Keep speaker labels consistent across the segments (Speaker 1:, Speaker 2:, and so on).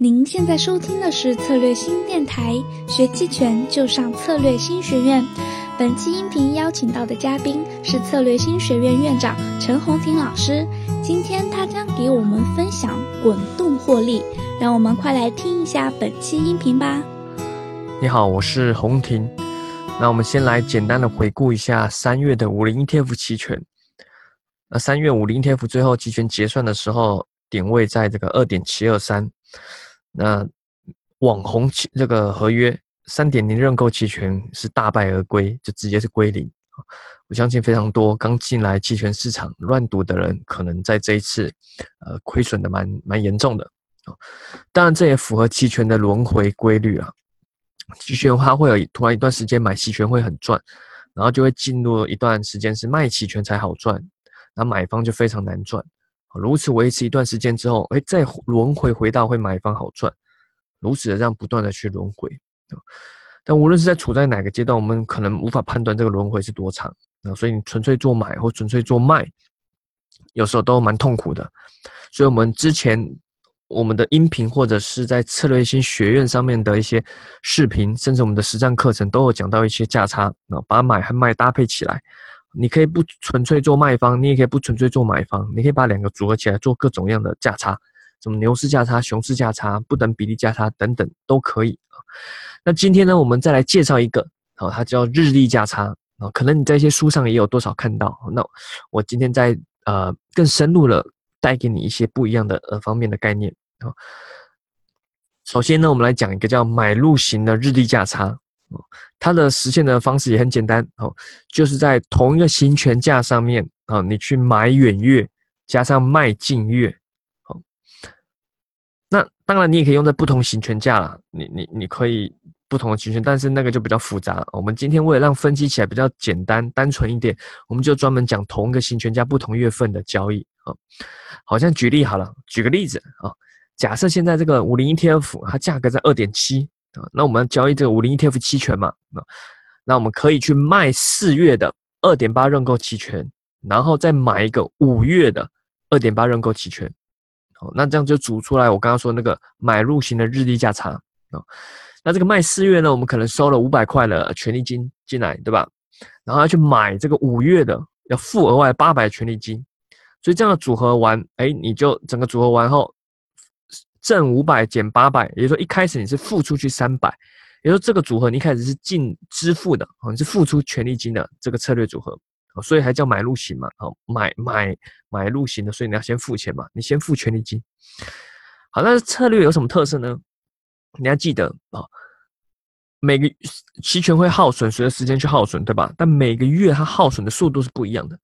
Speaker 1: 您现在收听的是策略新电台，学期权就上策略新学院。本期音频邀请到的嘉宾是策略新学院院长陈红婷老师，今天他将给我们分享滚动获利，让我们快来听一下本期音频吧。
Speaker 2: 你好，我是红婷。那我们先来简单的回顾一下三月的五零 ETF 期权。那三月五零 ETF 最后期权结算的时候，点位在这个二点七二三。那网红期这个合约三点零认购期权是大败而归，就直接是归零。我相信非常多刚进来期权市场乱赌的人，可能在这一次呃亏损的蛮蛮严重的。当然这也符合期权的轮回规律啊。期权它会有突然一段时间买期权会很赚，然后就会进入一段时间是卖期权才好赚，那买方就非常难赚。如此维持一段时间之后，哎，再轮回回到会买方好赚，如此的这样不断的去轮回但无论是在处在哪个阶段，我们可能无法判断这个轮回是多长啊。所以你纯粹做买或纯粹做卖，有时候都蛮痛苦的。所以我们之前我们的音频或者是在策略性学院上面的一些视频，甚至我们的实战课程都有讲到一些价差啊，把买和卖搭配起来。你可以不纯粹做卖方，你也可以不纯粹做买方，你可以把两个组合起来做各种样的价差，什么牛市价差、熊市价差、不等比例价差等等都可以啊。那今天呢，我们再来介绍一个，啊，它叫日历价差啊，可能你在一些书上也有多少看到。那我今天在呃更深入了带给你一些不一样的呃方面的概念啊。首先呢，我们来讲一个叫买入型的日历价差。哦，它的实现的方式也很简单哦，就是在同一个行权价上面啊，你去买远月加上卖近月，好，那当然你也可以用在不同行权价啦，你你你可以不同的行权，但是那个就比较复杂。我们今天为了让分析起来比较简单单纯一点，我们就专门讲同一个行权价不同月份的交易啊。好像举例好了，举个例子啊，假设现在这个五零 ETF 它价格在二点七。那我们交易这个五零 ETF 期权嘛，那那我们可以去卖四月的二点八认购期权，然后再买一个五月的二点八认购期权，好，那这样就组出来我刚刚说那个买入型的日历价差啊。那这个卖四月呢，我们可能收了五百块的权利金进来，对吧？然后要去买这个五月的，要付额外八百权利金，所以这样的组合完，哎，你就整个组合完后。挣五百减八百，也就是说一开始你是付出去三百，也就是说这个组合你一开始是净支付的哦，你是付出权利金的这个策略组合所以还叫买入型嘛，好买买买入型的，所以你要先付钱嘛，你先付权利金。好，那策略有什么特色呢？你要记得啊，每个期权会耗损，随着时间去耗损，对吧？但每个月它耗损的速度是不一样的，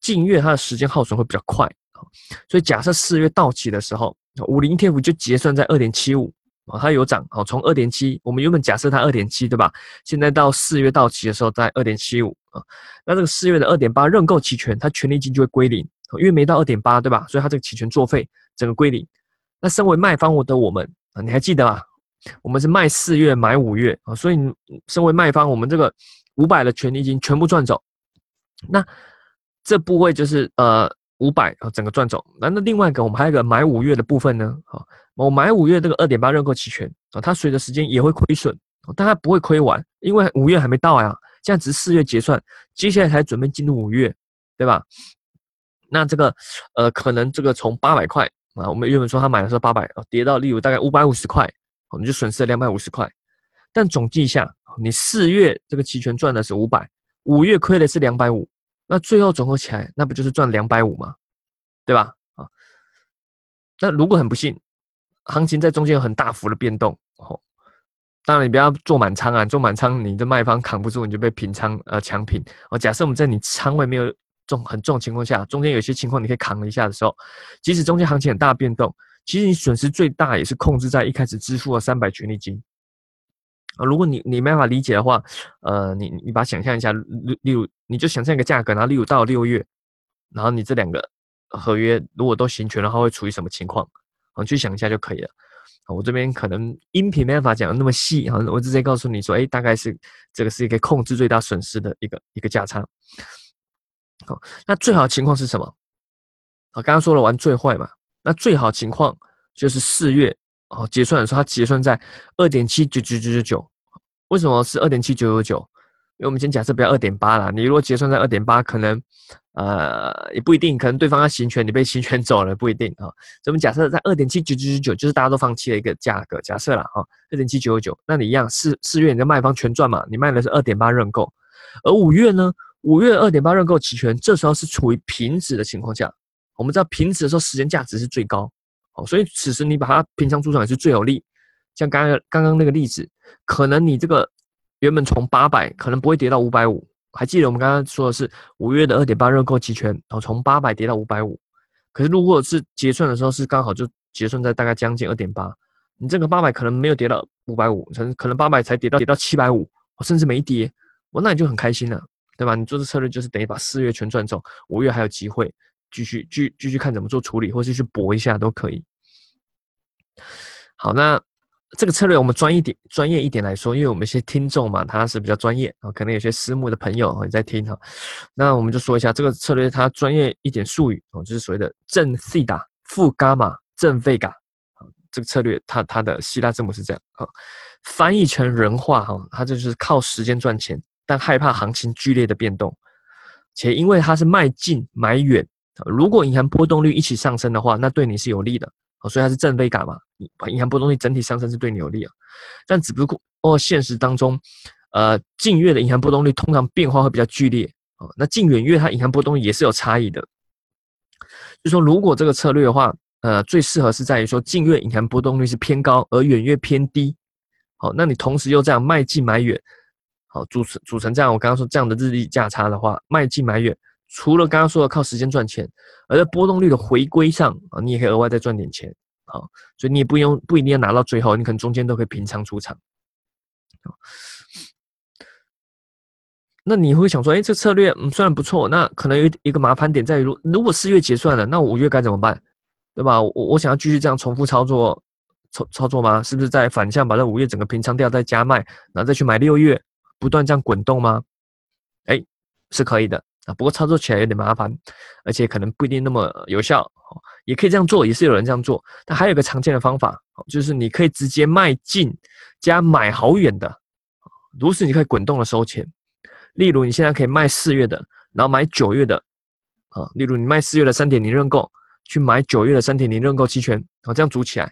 Speaker 2: 近月它的时间耗损会比较快啊，所以假设四月到期的时候。五零 ETF 就结算在二点七五啊，它有涨哦，从二点七，我们原本假设它二点七，对吧？现在到四月到期的时候在二点七五啊，那这个四月的二点八认购期权，它权利金就会归零，因为没到二点八，对吧？所以它这个期权作废，整个归零。那身为卖方我的我们啊，你还记得啊？我们是卖四月买五月啊，所以身为卖方，我们这个五百的权利金全部赚走。那这部位就是呃。五百啊，整个赚走。那那另外一个，我们还有一个买五月的部分呢。好，我买五月这个二点八认购期权啊，它随着时间也会亏损，但它不会亏完，因为五月还没到呀。现在只是四月结算，接下来才准备进入五月，对吧？那这个呃，可能这个从八百块啊，我们原本说他买的时候八百啊，跌到例如大概五百五十块，我们就损失了两百五十块。但总计一下，你四月这个期权赚的是五百，五月亏的是两百五。那最后总合起来，那不就是赚两百五吗？对吧？啊，那如果很不幸，行情在中间有很大幅的变动，哦，当然你不要做满仓啊，做满仓你的卖方扛不住，你就被平仓呃强平。哦，假设我们在你仓位没有重很重情况下，中间有些情况你可以扛一下的时候，即使中间行情很大变动，其实你损失最大也是控制在一开始支付了三百权利金。啊，如果你你没办法理解的话，呃，你你把它想象一下，例例如，你就想象一个价格，然后例如到六月，然后你这两个合约如果都行权的话，会处于什么情况？啊，去想一下就可以了。啊，我这边可能音频没办法讲的那么细，啊，我直接告诉你说，哎，大概是这个是一个控制最大损失的一个一个价差。好，那最好的情况是什么？啊，刚刚说了玩最坏嘛，那最好情况就是四月哦，结算的时候它结算在二点七九九九九九，为什么是二点七九九九？因为我们先假设不要二点八啦，你如果结算在二点八，可能呃也不一定，可能对方要行权，你被行权走了不一定啊。所以我们假设在二点七九九九九，就是大家都放弃了一个价格，假设了哈，二点七九九九，那你一样四四月你的卖方全赚嘛，你卖的是二点八认购，而五月呢，五月二点八认购期权，这时候是处于平值的情况下，我们知道平值的时候时间价值是最高。哦，所以此时你把它平仓出场也是最有利。像刚刚刚刚那个例子，可能你这个原本从八百，可能不会跌到五百五。还记得我们刚刚说的是五月的二点八认购期权，然后从八百跌到五百五。可是如果是结算的时候是刚好就结算在大概将近二点八，你这个八百可能没有跌到五百五，可能可能八百才跌到跌到七百五，甚至没跌，我，那你就很开心了，对吧？你做这策略就是等于把四月全赚走，五月还有机会。继续继继续看怎么做处理，或是去搏一下都可以。好，那这个策略我们专业点专业一点来说，因为我们一些听众嘛，他是比较专业啊，可能有些私募的朋友也在听哈。那我们就说一下这个策略，它专业一点术语哦，就是所谓的正西达负伽马正费伽啊。这个策略它它的希腊字母是这样啊，翻译成人话哈，它就是靠时间赚钱，但害怕行情剧烈的变动，且因为它是卖近买远。如果银行波动率一起上升的话，那对你是有利的，所以它是正倍感嘛。银行波动率整体上升是对你有利啊。但只不过哦，现实当中，呃，近月的银行波动率通常变化会比较剧烈啊。那近远月它银行波动率也是有差异的。就说如果这个策略的话，呃，最适合是在于说近月银行波动率是偏高，而远月偏低。好，那你同时又这样卖近买远，好组成组成这样我刚刚说这样的日历价差的话，卖近买远。除了刚刚说的靠时间赚钱，而在波动率的回归上啊，你也可以额外再赚点钱，好，所以你也不用不一定要拿到最后，你可能中间都可以平仓出场。那你会想说，哎，这策略嗯虽然不错，那可能有一个麻烦点在于，如如果四月结算了，那五月该怎么办？对吧？我我想要继续这样重复操作操操作吗？是不是在反向把这五月整个平仓掉，再加卖，然后再去买六月，不断这样滚动吗？哎，是可以的。啊，不过操作起来有点麻烦，而且可能不一定那么有效。也可以这样做，也是有人这样做。但还有一个常见的方法，就是你可以直接卖进加买好远的，如此你可以滚动的收钱。例如你现在可以卖四月的，然后买九月的，啊，例如你卖四月的三点零认购，去买九月的三点零认购期权，啊，这样组起来，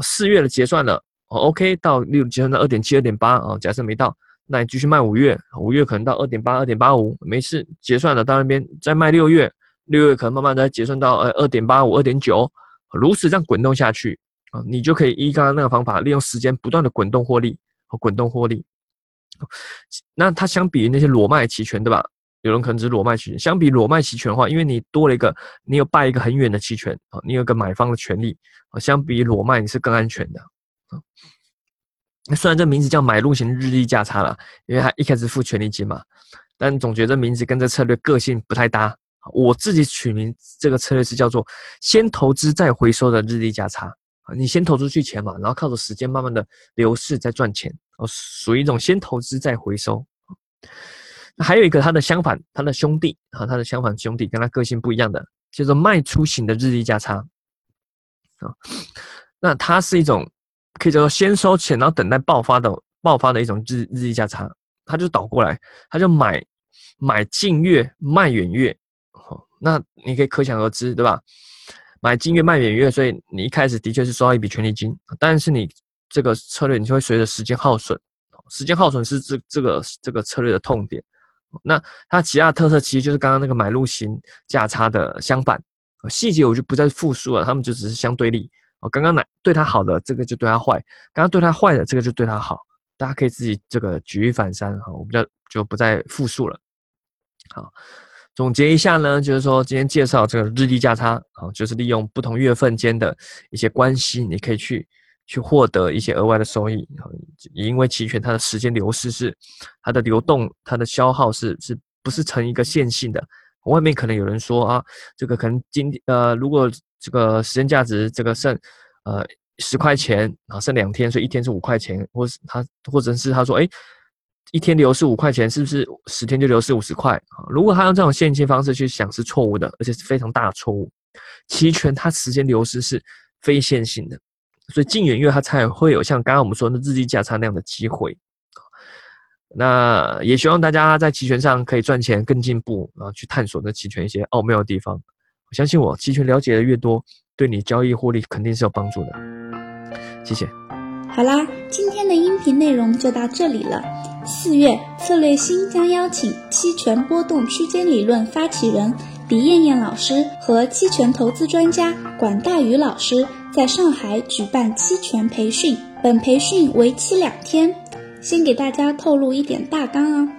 Speaker 2: 四月的结算了，哦，OK，到例如结算到二点七、二点八，啊，假设没到。那你继续卖五月，五月可能到二点八、二点八五，没事，结算了到那边再卖六月，六月可能慢慢再结算到呃二点八五、二点九，如此这样滚动下去啊，你就可以依刚刚那个方法，利用时间不断的滚动获利和滚动获利。那它相比于那些裸卖期权，对吧？有人可能只裸卖期权，相比裸卖期权的话，因为你多了一个，你有拜一个很远的期权啊，你有个买方的权利啊，相比裸卖你是更安全的啊。那虽然这名字叫买入型日历价差了，因为它一开始付权利金嘛，但总觉得名字跟这策略个性不太搭。我自己取名这个策略是叫做先投资再回收的日历价差啊，你先投出去钱嘛，然后靠着时间慢慢的流逝再赚钱，哦，属于一种先投资再回收。还有一个它的相反，它的兄弟啊，它的相反兄弟跟它个性不一样的，叫做卖出型的日历价差啊，那它是一种。可以叫做先收钱，然后等待爆发的爆发的一种日日历价差，他就倒过来，他就买买近月卖远月，好，那你可以可想而知，对吧？买近月卖远月，所以你一开始的确是收到一笔权利金，但是你这个策略你就会随着时间耗损，时间耗损是这这个这个策略的痛点。那它其他特色其实就是刚刚那个买入型价差的相反，细节我就不再复述了，他们就只是相对立。哦，刚刚哪对他好的这个就对他坏，刚刚对他坏的这个就对他好，大家可以自己这个举一反三哈，我比较就不再复述了。好，总结一下呢，就是说今天介绍这个日历价差，好，就是利用不同月份间的一些关系，你可以去去获得一些额外的收益。因为期权它的时间流逝是它的流动，它的消耗是是不是成一个线性的？外面可能有人说啊，这个可能今呃如果。这个时间价值，这个剩，呃，十块钱啊，剩两天，所以一天是五块钱，或是他，或者是他说，哎，一天流失五块钱，是不是十天就流失五十块啊？如果他用这种线性方式去想，是错误的，而且是非常大的错误。期权它时间流失是非线性的，所以近远月它才会有像刚刚我们说的日记价差那样的机会。那也希望大家在期权上可以赚钱更进步，然后去探索那期权一些奥妙的地方。相信我，期权了解的越多，对你交易获利肯定是有帮助的。谢谢。
Speaker 1: 好啦，今天的音频内容就到这里了。四月，策略星将邀请期权波动区间理论发起人李艳艳老师和期权投资专家管大宇老师在上海举办期权培训。本培训为期两天。先给大家透露一点大纲啊，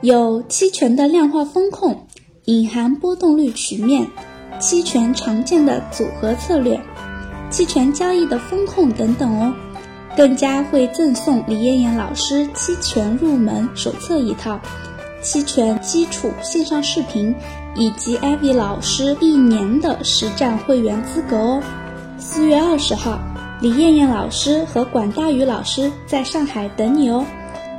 Speaker 1: 有期权的量化风控、隐含波动率曲面、期权常见的组合策略、期权交易的风控等等哦。更加会赠送李艳艳老师期权入门手册一套、期权基础线上视频以及艾薇老师一年的实战会员资格哦。四月二十号。李艳艳老师和管大宇老师在上海等你哦，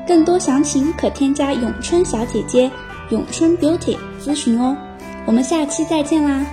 Speaker 1: 更多详情可添加咏春小姐姐咏春 Beauty 咨询哦，我们下期再见啦。